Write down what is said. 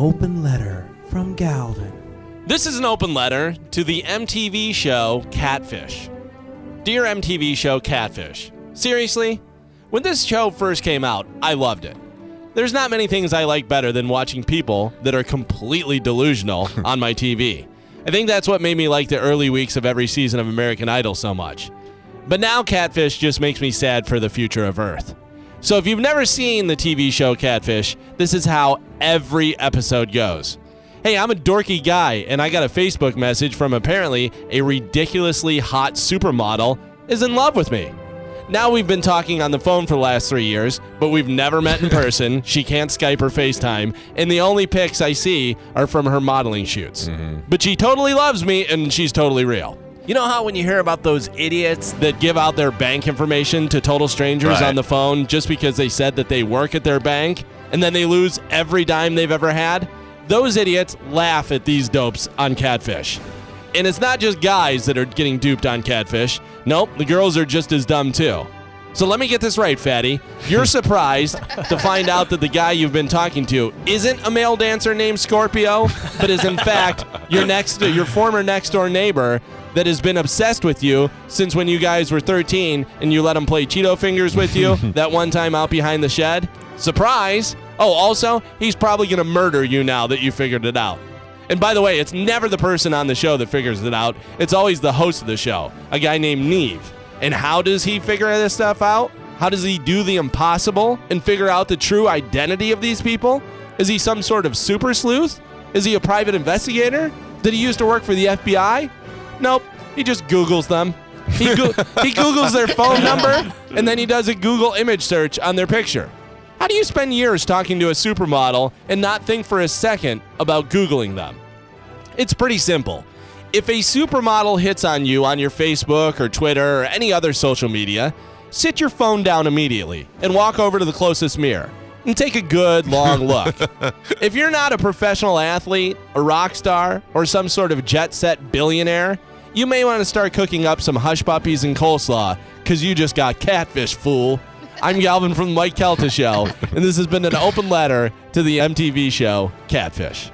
open letter from Galvin. This is an open letter to the MTV show Catfish. Dear MTV show Catfish, seriously? When this show first came out, I loved it. There's not many things I like better than watching people that are completely delusional on my TV. I think that's what made me like the early weeks of every season of American Idol so much. But now Catfish just makes me sad for the future of Earth. So if you've never seen the TV show Catfish, this is how every episode goes. Hey, I'm a dorky guy, and I got a Facebook message from apparently a ridiculously hot supermodel is in love with me. Now we've been talking on the phone for the last three years, but we've never met in person. she can't Skype or FaceTime, and the only pics I see are from her modeling shoots. Mm-hmm. But she totally loves me, and she's totally real. You know how when you hear about those idiots that give out their bank information to total strangers Right. on the phone just because they said that they work at their bank and then they lose every dime they've ever had? Those idiots laugh at these dopes on Catfish. And it's not just guys that are getting duped on Catfish. Nope, the girls are just as dumb too. So let me get this right, Fatty. You're surprised to find out that the guy you've been talking to isn't a male dancer named Scorpio, but is in fact your next your former next door neighbor that has been obsessed with you since when you guys were 13 and you let him play Cheeto fingers with you that one time out behind the shed. Surprise! Oh, also, he's probably to murder you now that you figured it out. And by the way, it's never the person on the show that figures it out. It's always the host of the show, a guy named Nev. And how does he figure this stuff out? How does he do the impossible and figure out the true identity of these people? Is he some sort of super sleuth? Is he a private investigator? Did he used to work for the FBI? Nope. He just Googles them. He, go- he Googles their phone number and then he does a Google image search on their picture. How do you spend years talking to a supermodel and not think for a second about Googling them? It's pretty simple. If a supermodel hits on you on your Facebook or Twitter or any other social media, sit your phone down immediately and walk over to the closest mirror and take a good long look. if you're not a professional athlete, a rock star, or some sort of jet set billionaire, you may want to start cooking up some hush puppies and coleslaw because you just got catfish, fool. I'm Galvin from the Mike Kelta Show, and this has been an open letter to the MTV show Catfish.